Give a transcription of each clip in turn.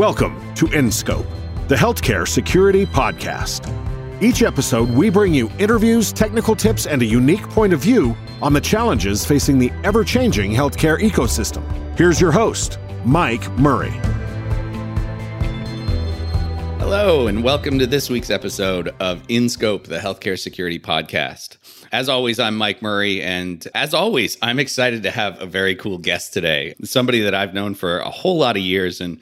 Welcome to InScope, the Healthcare Security Podcast. Each episode, we bring you interviews, technical tips, and a unique point of view on the challenges facing the ever changing healthcare ecosystem. Here's your host, Mike Murray. Hello, and welcome to this week's episode of InScope, the Healthcare Security Podcast. As always, I'm Mike Murray, and as always, I'm excited to have a very cool guest today. Somebody that I've known for a whole lot of years and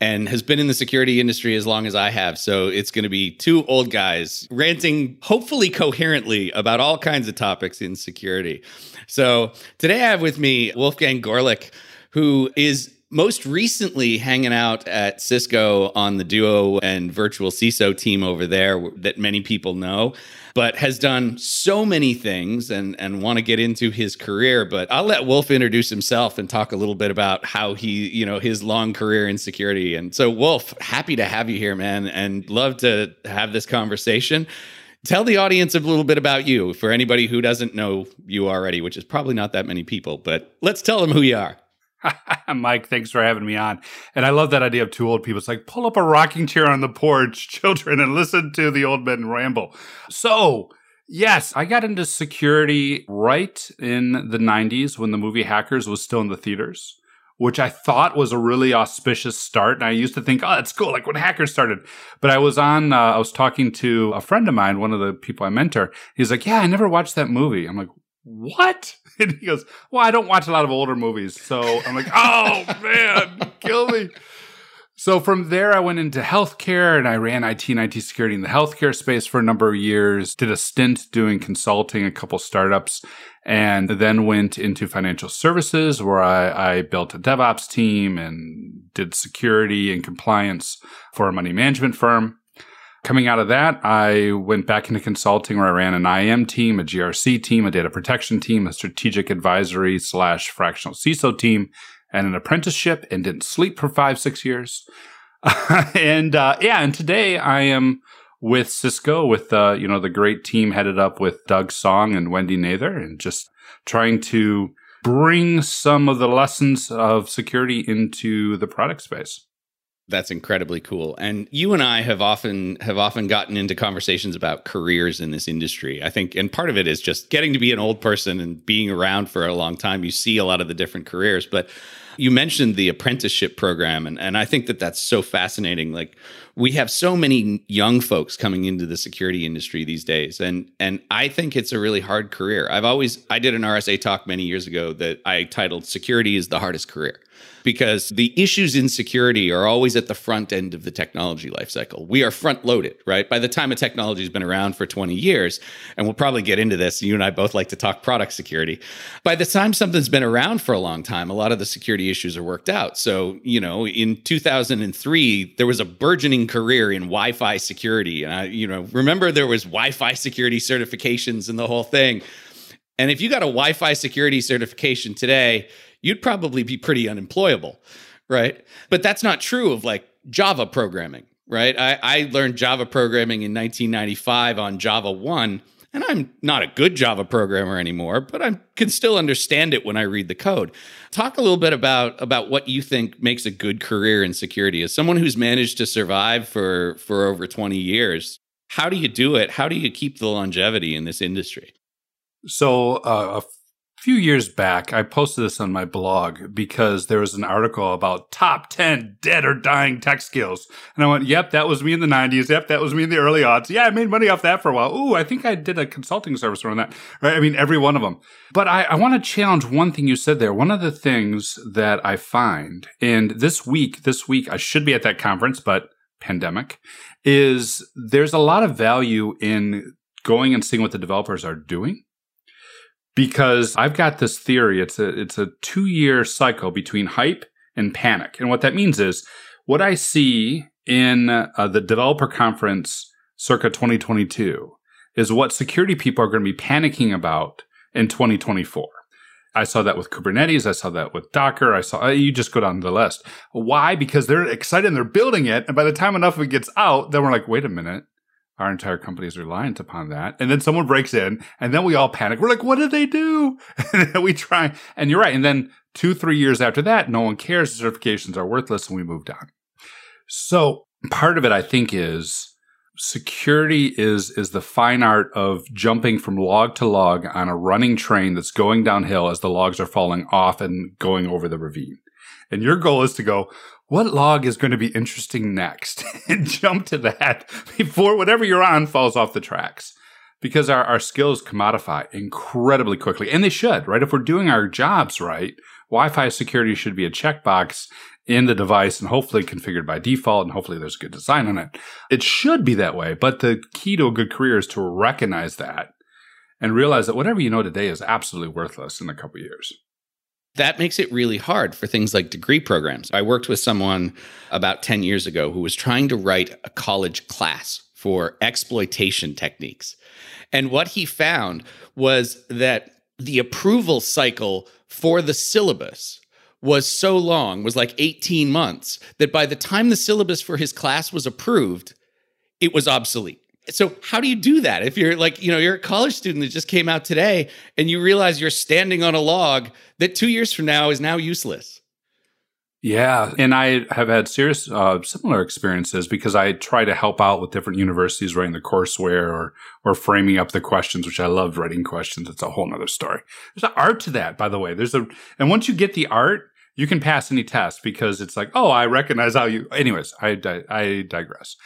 and has been in the security industry as long as I have. So it's going to be two old guys ranting, hopefully coherently, about all kinds of topics in security. So today I have with me Wolfgang Goerlich, who is most recently hanging out at Cisco on the Duo and virtual CISO team over there that many people know, but has done so many things and, and want to get into his career. But I'll let Wolf introduce himself and talk a little bit about how he, you know, his long career in security. And so, Wolf, happy to have you here, man, and love to have this conversation. Tell the audience a little bit about you for anybody who doesn't know you already, which is probably not that many people, but let's tell them who you are. Mike, thanks for having me on. And I love that idea of two old people. It's like pull up a rocking chair on the porch, children, and listen to the old men ramble. So, yes, I got into security right in the 90s when the movie Hackers was still in the theaters. Which I thought was a really auspicious start. And I used to think, oh, that's cool, like when Hackers started. But I was on, uh, I was talking to a friend of mine, one of the people I mentor. He's like, yeah, I never watched that movie. I'm like, what? And he goes, well, I don't watch a lot of older movies. So I'm like, oh man, kill me. So from there, I went into healthcare and I ran IT and IT security in the healthcare space for a number of years, did a stint doing consulting, a couple startups, and then went into financial services where I, I built a DevOps team and did security and compliance for a money management firm. Coming out of that, I went back into consulting where I ran an IM team, a GRC team, a data protection team, a strategic advisory slash fractional CISO team, and an apprenticeship and didn't sleep for five, six years. and uh, yeah, and today I am with Cisco with uh, you know the great team headed up with Doug Song and Wendy Nather and just trying to bring some of the lessons of security into the product space. That's incredibly cool. And you and I have often have often gotten into conversations about careers in this industry. I think and part of it is just getting to be an old person and being around for a long time. You see a lot of the different careers, but you mentioned the apprenticeship program and and I think that that's so fascinating. Like we have so many young folks coming into the security industry these days and and I think it's a really hard career. I've always I did an RSA talk many years ago that I titled security is the hardest career because the issues in security are always at the front end of the technology lifecycle. We are front loaded, right? By the time a technology has been around for 20 years, and we'll probably get into this, you and I both like to talk product security. By the time something's been around for a long time, a lot of the security issues are worked out. So, you know, in 2003, there was a burgeoning career in Wi Fi security. And I, you know, remember there was Wi Fi security certifications and the whole thing. And if you got a Wi Fi security certification today, you'd probably be pretty unemployable, right? But that's not true of like Java programming, right? I, I learned Java programming in 1995 on Java 1, and I'm not a good Java programmer anymore, but I can still understand it when I read the code. Talk a little bit about about what you think makes a good career in security. As someone who's managed to survive for for over 20 years, how do you do it? How do you keep the longevity in this industry? So, uh, few years back, I posted this on my blog because there was an article about top 10 dead or dying tech skills. And I went, yep, that was me in the 90s. Yep, that was me in the early odds. Yeah, I made money off that for a while. Ooh, I think I did a consulting service around that. Right? I mean, every one of them. But I, I want to challenge one thing you said there. One of the things that I find, and this week, this week, I should be at that conference, but pandemic, is there's a lot of value in going and seeing what the developers are doing because I've got this theory. It's a it's a two year cycle between hype and panic, and what that means is what I see in uh, the developer conference circa 2022 is what security people are going to be panicking about in 2024. I saw that with Kubernetes. I saw that with Docker. I saw, uh, you just go down the list. Why? Because they're excited and they're building it. And by the time enough of it gets out, then we're like, wait a minute our entire company is reliant upon that. And then someone breaks in and then we all panic. We're like, what did they do? and we try. And you're right. And then two, three years after that, no one cares. The certifications are worthless and we moved on. So part of it, I think, is security is is the fine art of jumping from log to log on a running train that's going downhill as the logs are falling off and going over the ravine. And your goal is to go, what log is going to be interesting next? and jump to that before whatever you're on falls off the tracks. Because our, our skills commodify incredibly quickly. And they should, right? If we're doing our jobs right, Wi-Fi security should be a checkbox in the device and hopefully configured by default and hopefully there's good design on it. It should be that way, but the key to a good career is to recognize that and realize that whatever you know today is absolutely worthless in a couple years. That makes it really hard for things like degree programs. I worked with someone about 10 years ago who was trying to write a college class for exploitation techniques. And what he found was that the approval cycle for the syllabus was so long, was like 18 months, that by the time the syllabus for his class was approved, it was obsolete. So, how do you do that? If you're like, you know, you're a college student that just came out today and you realize you're standing on a log that two years from now is now useless. Yeah. And I have had serious, uh, similar experiences because I try to help out with different universities writing the courseware or, or framing up the questions, which I loved writing questions. It's a whole nother story. There's an art to that, by the way. There's a, and once you get the art, you can pass any test because it's like, oh, I recognize how you. Anyways, I di- I digress.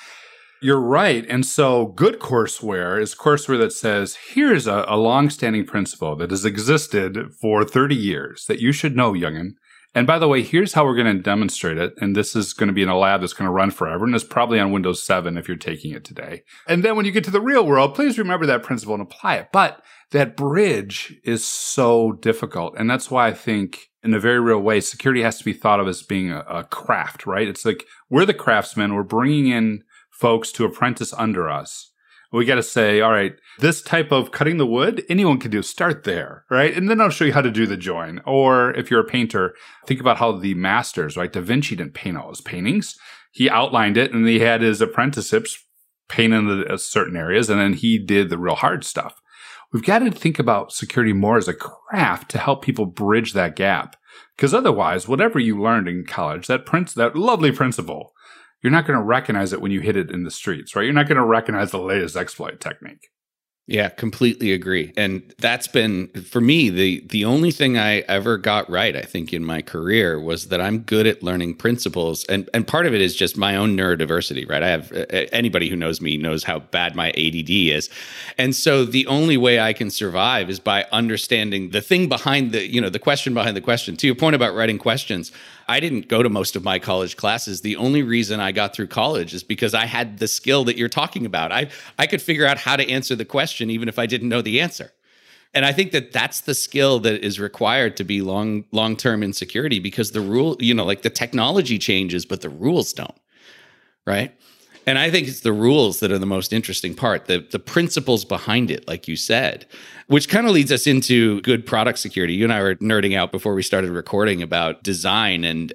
You're right, and so good courseware is courseware that says here's a, a long-standing principle that has existed for 30 years that you should know, youngin. And by the way, here's how we're going to demonstrate it. And this is going to be in a lab that's going to run forever. And it's probably on Windows 7 if you're taking it today. And then when you get to the real world, please remember that principle and apply it. But that bridge is so difficult. And that's why I think in a very real way, security has to be thought of as being a, a craft, right? It's like we're the craftsmen. We're bringing in folks to apprentice under us. We got to say, all right, this type of cutting the wood, anyone can do. Start there, right? And then I'll show you how to do the join. Or if you're a painter, think about how the masters, right? Da Vinci didn't paint all his paintings. He outlined it and he had his apprenticeships paint in the uh, certain areas and then he did the real hard stuff. We've got to think about security more as a craft to help people bridge that gap. Because otherwise, whatever you learned in college, that prince, that lovely principle, you're not going to recognize it when you hit it in the streets, right? You're not going to recognize the latest exploit technique. Yeah, completely agree. And that's been for me the the only thing I ever got right I think in my career was that I'm good at learning principles and and part of it is just my own neurodiversity, right? I have anybody who knows me knows how bad my ADD is. And so the only way I can survive is by understanding the thing behind the, you know, the question behind the question. To your point about writing questions, I didn't go to most of my college classes. The only reason I got through college is because I had the skill that you're talking about. I I could figure out how to answer the question even if I didn't know the answer. And I think that that's the skill that is required to be long long term in security because the rule, you know, like the technology changes, but the rules don't. Right. And I think it's the rules that are the most interesting part, the the principles behind it, like you said, which kind of leads us into good product security. You and I were nerding out before we started recording about design and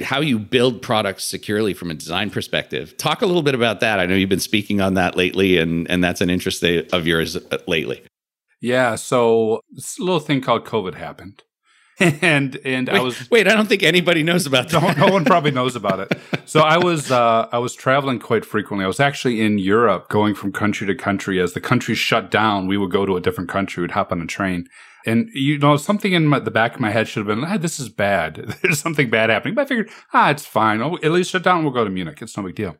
how you build products securely from a design perspective. Talk a little bit about that. I know you've been speaking on that lately, and and that's an interest of yours uh, lately. Yeah. So this little thing called COVID happened. and and wait, I was wait. I don't think anybody knows about that. No, no one probably knows about it. So I was uh, I was traveling quite frequently. I was actually in Europe, going from country to country. As the country shut down, we would go to a different country. We'd hop on a train, and you know something in my, the back of my head should have been, ah, "This is bad. There's something bad happening." But I figured, ah, it's fine. Oh, at least shut down. We'll go to Munich. It's no big deal.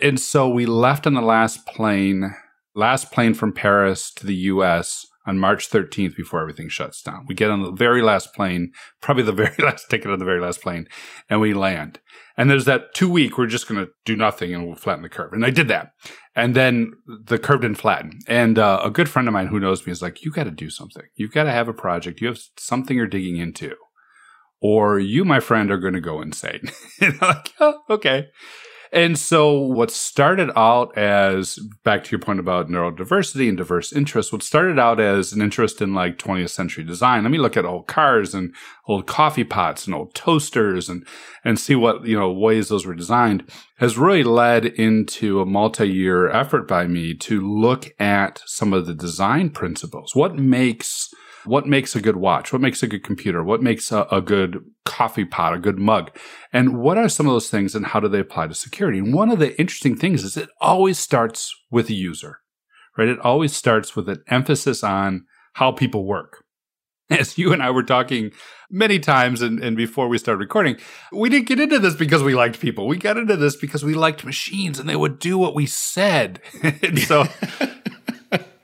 And so we left on the last plane, last plane from Paris to the U.S on March 13th before everything shuts down. We get on the very last plane, probably the very last ticket on the very last plane, and we land. And there's that two week, we're just going to do nothing and we'll flatten the curve. And I did that. And then the curve didn't flatten. And uh, a good friend of mine who knows me is like, you got to do something. You've got to have a project. You have something you're digging into. Or you, my friend, are going to go insane. and I'm like, oh, okay. And so what started out as back to your point about neurodiversity and diverse interests, what started out as an interest in like 20th century design. Let me look at old cars and old coffee pots and old toasters and, and see what, you know, ways those were designed has really led into a multi-year effort by me to look at some of the design principles. What makes What makes a good watch? What makes a good computer? What makes a, a good coffee pot, a good mug? And what are some of those things and how do they apply to security? And one of the interesting things is it always starts with a user, right? It always starts with an emphasis on how people work. As you and I were talking many times and, and before we started recording, we didn't get into this because we liked people. We got into this because we liked machines and they would do what we said. so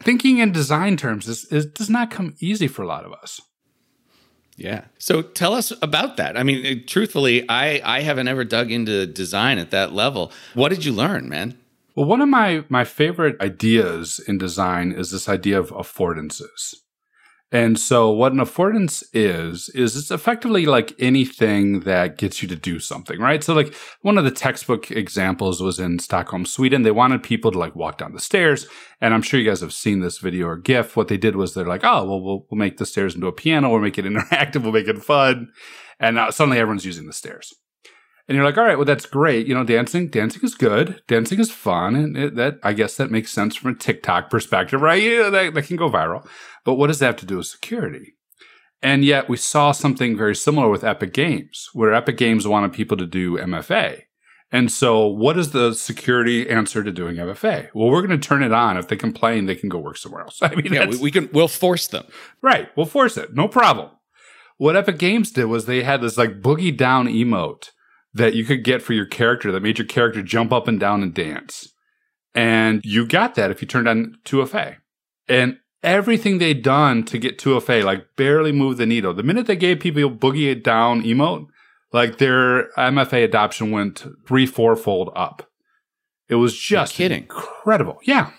thinking in design terms is, is, does not come easy for a lot of us. Yeah. So tell us about that. I mean, truthfully, I I haven't ever dug into design at that level. What did you learn, man? Well, one of my my favorite ideas in design is this idea of affordances. And so what an affordance is, is it's effectively like anything that gets you to do something, right? So like one of the textbook examples was in Stockholm, Sweden. They wanted people to like walk down the stairs. And I'm sure you guys have seen this video or GIF. What they did was they're like, oh, well, we'll, we'll make the stairs into a piano. We'll make it interactive. We'll make it fun. And now suddenly everyone's using the stairs. And you're like, all right, well, that's great. You know, dancing, dancing is good. Dancing is fun. And it, that, I guess that makes sense from a TikTok perspective, right? Yeah, that, that can go viral. But what does that have to do with security? And yet we saw something very similar with Epic Games, where Epic Games wanted people to do MFA. And so what is the security answer to doing MFA? Well, we're going to turn it on. If they complain, they can go work somewhere else. I mean, yeah, we, we can, we'll force them. Right. We'll force it. No problem. What Epic Games did was they had this like boogie down emote that you could get for your character that made your character jump up and down and dance. And you got that if you turned on 2FA. And everything they'd done to get 2FA, like barely moved the needle. The minute they gave people boogie it down emote, like their MFA adoption went three, fourfold up. It was just kidding. incredible. Yeah.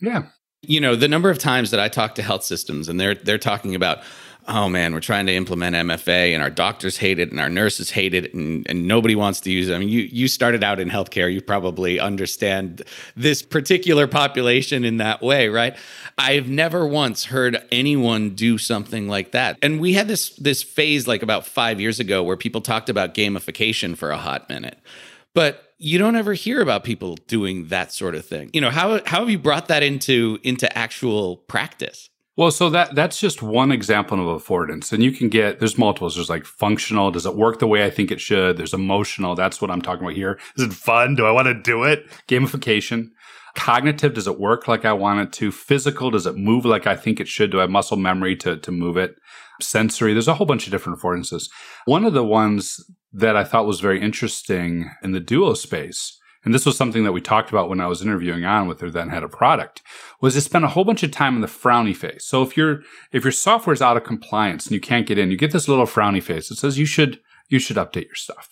Yeah. You know, the number of times that I talk to health systems and they're they're talking about oh man, we're trying to implement MFA and our doctors hate it and our nurses hate it and, and nobody wants to use it. I mean, you, you started out in healthcare, you probably understand this particular population in that way, right? I've never once heard anyone do something like that. And we had this this phase like about five years ago where people talked about gamification for a hot minute. But you don't ever hear about people doing that sort of thing. You know, how how have you brought that into into actual practice? Well, so that that's just one example of affordance, and you can get there's multiples. There's like functional. Does it work the way I think it should? There's emotional. That's what I'm talking about here. Is it fun? Do I want to do it? Gamification. Cognitive. Does it work like I want it to? Physical. Does it move like I think it should? Do I have muscle memory to to move it? Sensory. There's a whole bunch of different affordances. One of the ones that I thought was very interesting in the duo space and this was something that we talked about when I was interviewing on with her then head of product, was to spend a whole bunch of time in the frowny face. So if your if your software is out of compliance and you can't get in, you get this little frowny face that says you should you should update your stuff.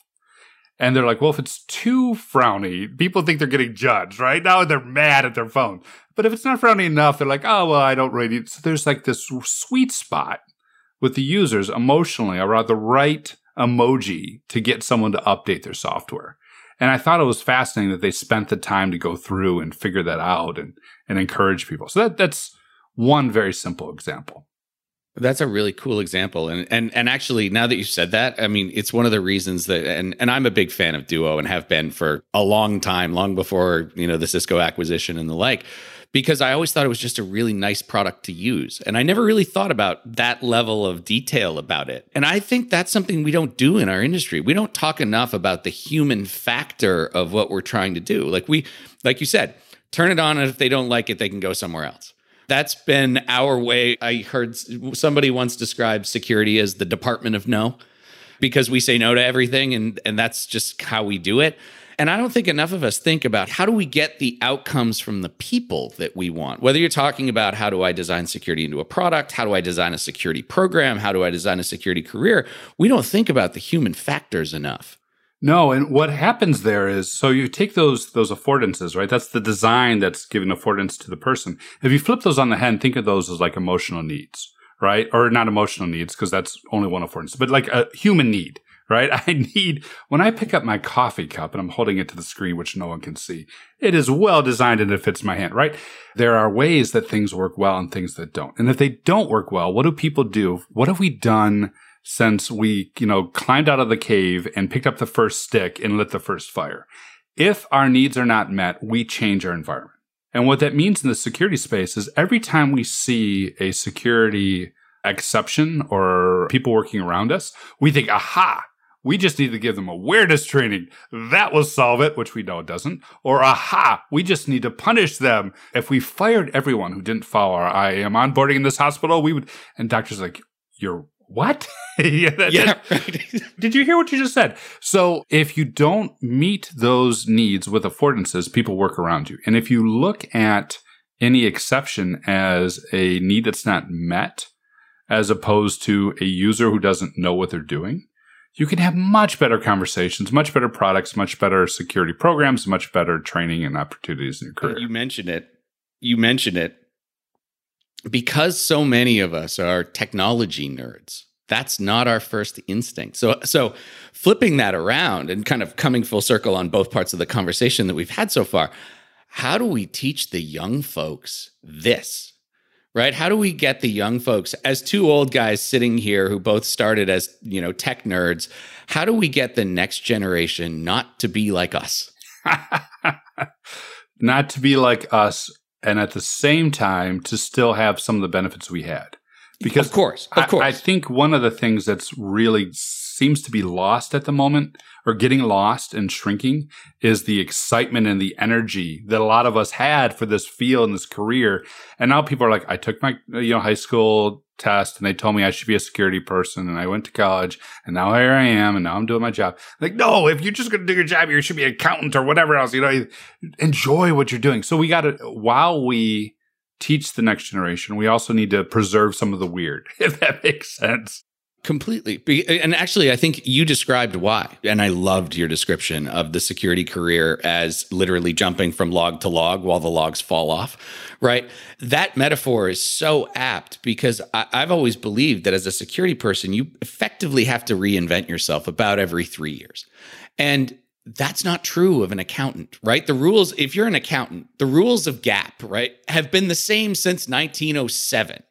And they're like, well, if it's too frowny, people think they're getting judged, right? Now they're mad at their phone. But if it's not frowny enough, they're like, oh, well, I don't really. So there's like this sweet spot with the users emotionally around the right emoji to get someone to update their software. And I thought it was fascinating that they spent the time to go through and figure that out and, and encourage people. So that, that's one very simple example. That's a really cool example. And and and actually now that you said that, I mean, it's one of the reasons that and and I'm a big fan of Duo and have been for a long time, long before, you know, the Cisco acquisition and the like because I always thought it was just a really nice product to use. And I never really thought about that level of detail about it. And I think that's something we don't do in our industry. We don't talk enough about the human factor of what we're trying to do. Like we, like you said, turn it on, and if they don't like it, they can go somewhere else. That's been our way. I heard somebody once describe security as the department of no because we say no to everything and and that's just how we do it. And I don't think enough of us think about how do we get the outcomes from the people that we want? Whether you're talking about how do I design security into a product, how do I design a security program, how do I design a security career, we don't think about the human factors enough. No, and what happens there is so you take those those affordances, right? That's the design that's giving affordance to the person. If you flip those on the head, think of those as like emotional needs, right? Or not emotional needs because that's only one affordance, but like a human need right? I need, when I pick up my coffee cup and I'm holding it to the screen, which no one can see, it is well designed and it fits my hand, right? There are ways that things work well and things that don't. And if they don't work well, what do people do? What have we done since we, you know, climbed out of the cave and picked up the first stick and lit the first fire? If our needs are not met, we change our environment. And what that means in the security space is every time we see a security exception or people working around us, we think, aha, we just need to give them awareness training. That will solve it, which we know it doesn't. Or aha, we just need to punish them. If we fired everyone who didn't follow our IAM onboarding in this hospital, we would, and doctors like, you're what? yeah, yeah right. did you hear what you just said? So if you don't meet those needs with affordances, people work around you. And if you look at any exception as a need that's not met, as opposed to a user who doesn't know what they're doing, you can have much better conversations, much better products, much better security programs, much better training and opportunities in your career. You mentioned it. You mentioned it. Because so many of us are technology nerds, that's not our first instinct. So so flipping that around and kind of coming full circle on both parts of the conversation that we've had so far, how do we teach the young folks this? Right? How do we get the young folks as two old guys sitting here who both started as you know tech nerds how do we get the next generation not to be like us? Not to be like us and at the same time to still have some of the benefits we had. Because of course of course I, I think one of the things that's really seems to be lost at the moment or getting lost and shrinking is the excitement and the energy that a lot of us had for this field and this career. And now people are like, I took my, you know, high school test and they told me I should be a security person and I went to college and now here I am and now I'm doing my job. Like, no, if you're just going to do your job, you should be an accountant or whatever else, you know, enjoy what you're doing. So we got to, while we teach the next generation, we also need to preserve some of the weird, if that makes sense. Completely. And actually, I think you described why. And I loved your description of the security career as literally jumping from log to log while the logs fall off, right? That metaphor is so apt because I, have always believed that as a security person, you effectively have to reinvent yourself about every three years. And that's not true of an accountant, right? The rules, if you're an accountant, the rules of GAAP, right, have been the same since 1907.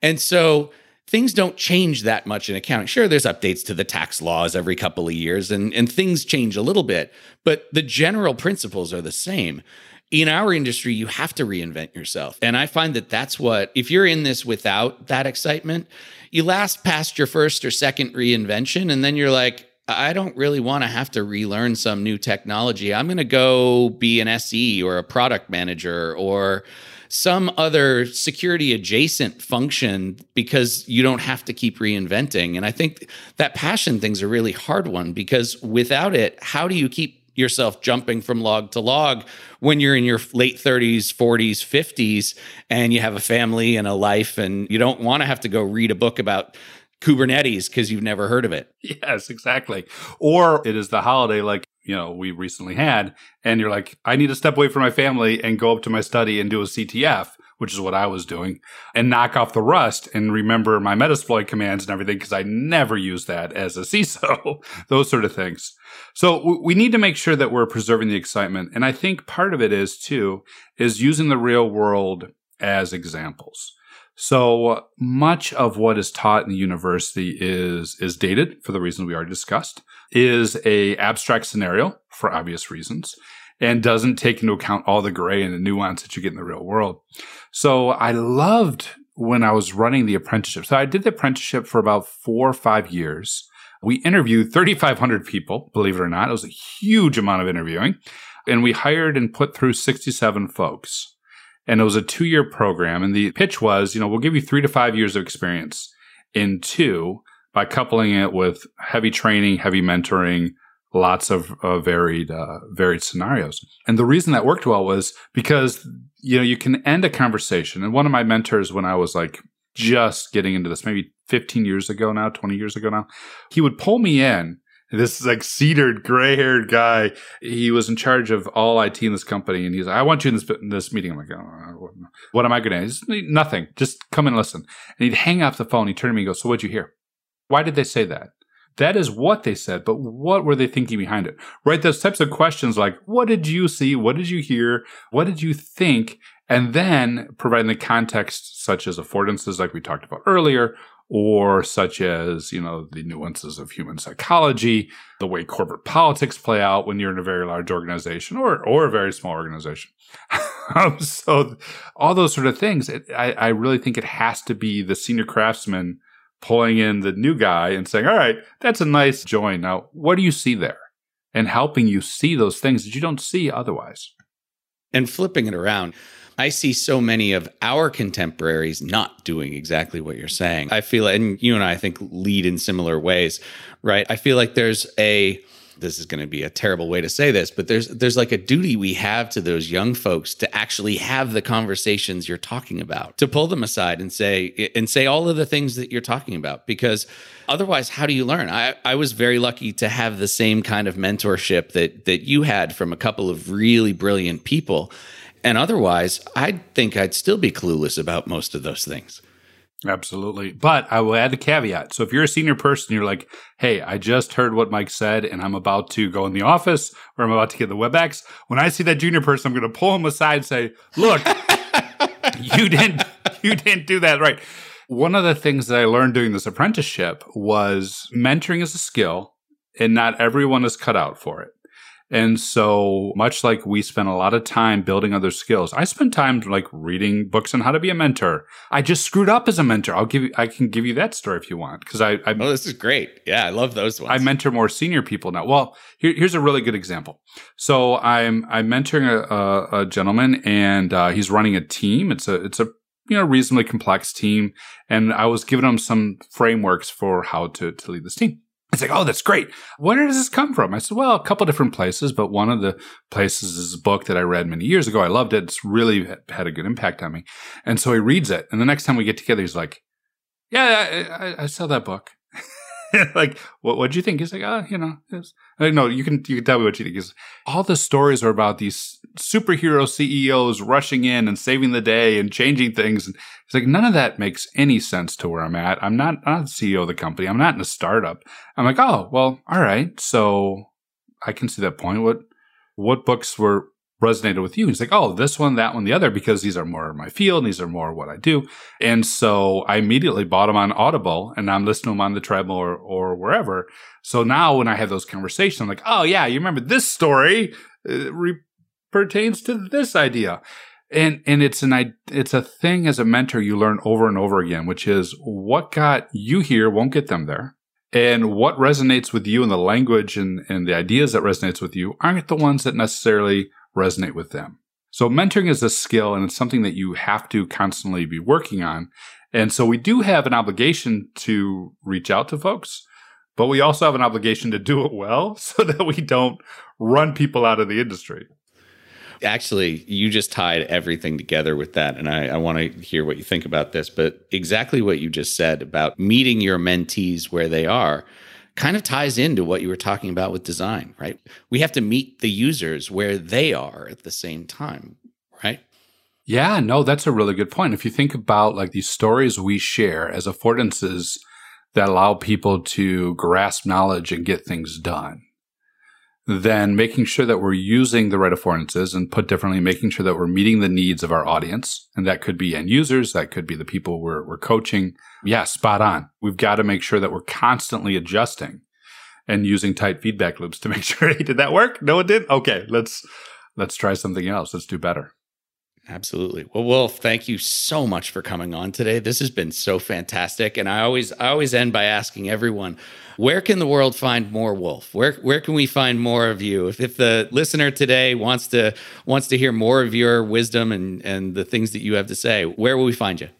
And so, things don't change that much in accounting. Sure, there's updates to the tax laws every couple of years and, and things change a little bit, but the general principles are the same. In our industry, you have to reinvent yourself. And I find that that's what, if you're in this without that excitement, you last past your first or second reinvention, and then you're like, I don't really want to have to relearn some new technology. I'm going to go be an SE or a product manager or some other security adjacent function because you don't have to keep reinventing. And I think that passion thing's a really hard one because without it, how do you keep yourself jumping from log to log when you're in your late 30s, 40s, 50s, and you have a family and a life, and you don't want to have to go read a book about Kubernetes because you've never heard of it. Yes, exactly. Or it is the holiday like you know we recently had and you're like i need to step away from my family and go up to my study and do a ctf which is what i was doing and knock off the rust and remember my metasploit commands and everything because i never use that as a ciso those sort of things. So we need to make sure that we're preserving the excitement and i think part of it is too is using the real world as examples. So much of what is taught in the university is is dated for the reasons we already discussed is a abstract scenario for obvious reasons and doesn't take into account all the gray and the nuance that you get in the real world. So I loved when I was running the apprenticeship. So I did the apprenticeship for about four or five years. We interviewed 3,500 people, believe it or not. It was a huge amount of interviewing. And we hired and put through 67 folks. And it was a two year program. And the pitch was, you know, we'll give you three to five years of experience in two by coupling it with heavy training, heavy mentoring, lots of uh, varied uh, varied scenarios. And the reason that worked well was because you know you can end a conversation. And one of my mentors, when I was like just getting into this, maybe 15 years ago now, 20 years ago now, he would pull me in. This like cedared, gray haired guy. He was in charge of all IT in this company, and he's like, "I want you in this in this meeting." I'm like, oh, "What am I going to?" Do? Nothing. Just come and listen. And he'd hang up the phone. He'd turn to me and go, "So what'd you hear?" Why did they say that? That is what they said, but what were they thinking behind it? Right? Those types of questions like, what did you see? What did you hear? What did you think? And then providing the context such as affordances like we talked about earlier, or such as, you know, the nuances of human psychology, the way corporate politics play out when you're in a very large organization or, or a very small organization. So all those sort of things, it, I, I really think it has to be the senior craftsman pulling in the new guy and saying, all right, that's a nice join. Now, what do you see there? And helping you see those things that you don't see otherwise. And flipping it around. I see so many of our contemporaries not doing exactly what you're saying. I feel, and you and I, I think, lead in similar ways, right? I feel like there's a this is going to be a terrible way to say this, but there's there's like a duty we have to those young folks to actually have the conversations you're talking about, to pull them aside and say and say all of the things that you're talking about because otherwise how do you learn? I I was very lucky to have the same kind of mentorship that that you had from a couple of really brilliant people. And otherwise, I think I'd still be clueless about most of those things. Absolutely. But I will add a caveat. So if you're a senior person, you're like, hey, I just heard what Mike said and I'm about to go in the office or I'm about to get the WebEx. When I see that junior person, I'm going to pull him aside and say, look, you didn't, you didn't do that right. One of the things that I learned doing this apprenticeship was mentoring is a skill and not everyone is cut out for it. And so much like we spend a lot of time building other skills, I spend time like reading books on how to be a mentor. I just screwed up as a mentor. I'll give you, I can give you that story if you want. Cause I, I Oh, this is great. Yeah. I love those ones. I mentor more senior people now. Well, here, here's a really good example. So I'm, I'm mentoring a, a, a gentleman and, uh, he's running a team. It's a, it's a, you know, reasonably complex team. And I was giving him some frameworks for how to, to lead this team. It's like, oh, that's great. Where does this come from? I said, well, a couple different places, but one of the places is a book that I read many years ago. I loved it. It's really had a good impact on me. And so he reads it. And the next time we get together, he's like, yeah, I, I, saw that book. like, what what'd you think? He's like, oh, you know, no, you can you can tell me what you think. Because all the stories are about these superhero CEOs rushing in and saving the day and changing things. And it's like none of that makes any sense to where I'm at. I'm not I'm not the CEO of the company. I'm not in a startup. I'm like, oh, well, all right. So I can see that point. What what books were resonated with you. He's like, oh, this one, that one, the other, because these are more of my field. And these are more what I do. And so I immediately bought them on Audible and I'm listening to them on the treadmill or, or wherever. So now when I have those conversations, I'm like, oh yeah, you remember this story uh, re- pertains to this idea. And, and it's an, it's a thing as a mentor you learn over and over again, which is what got you here won't get them there. And what resonates with you and the language and, and the ideas that resonates with you aren't the ones that necessarily resonate with them. So mentoring is a skill and it's something that you have to constantly be working on. And so we do have an obligation to reach out to folks, but we also have an obligation to do it well so that we don't run people out of the industry. Actually, you just tied everything together with that. And I, I want to hear what you think about this. But exactly what you just said about meeting your mentees where they are kind of ties into what you were talking about with design, right? We have to meet the users where they are at the same time, right? Yeah, no, that's a really good point. If you think about like these stories we share as affordances that allow people to grasp knowledge and get things done, then making sure that we're using the right affordances and put differently, making sure that we're meeting the needs of our audience. And that could be end users. That could be the people we're, we're coaching. Yeah, spot on. We've got to make sure that we're constantly adjusting and using tight feedback loops to make sure, hey, did that work? No, it didn't. Okay. Let's, let's try something else. Let's do better. Absolutely. Well, Wolf, thank you so much for coming on today. This has been so fantastic. And I always I always end by asking everyone, where can the world find more Wolf? Where where can we find more of you? If, if the listener today wants to wants to hear more of your wisdom and, and the things that you have to say, where will we find you?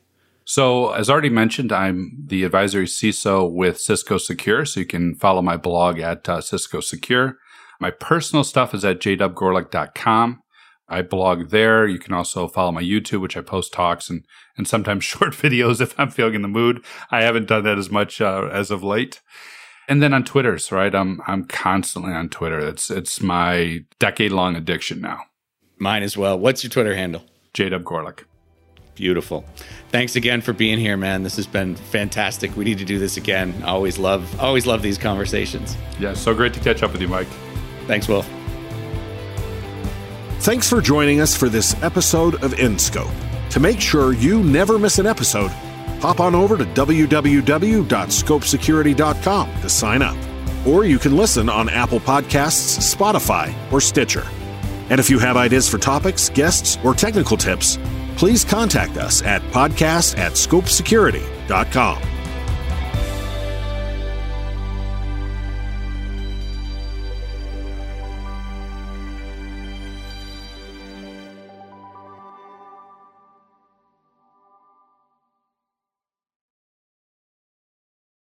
So, as already mentioned, I'm the advisory CISO with Cisco Secure. So you can follow my blog at uh, Cisco Secure. My personal stuff is at jdubgorlick.com. I blog there. You can also follow my YouTube, which I post talks and, and sometimes short videos if I'm feeling in the mood. I haven't done that as much uh, as of late. And then on Twitter's, right? I'm I'm constantly on Twitter. It's it's my decade long addiction now. Mine as well. What's your Twitter handle? JW Goerlich. Beautiful. Thanks again for being here, man. This has been fantastic. We need to do this again. Always love always love these conversations. Yeah, so great to catch up with you, Mike. Thanks, Wolf. Thanks for joining us for this episode of InScope. To make sure you never miss an episode, hop on over to www.scopesecurity.com to sign up. Or you can listen on Apple Podcasts, Spotify, or Stitcher. And if you have ideas for topics, guests, or technical tips, please contact us at podcast at scopesecurity.com.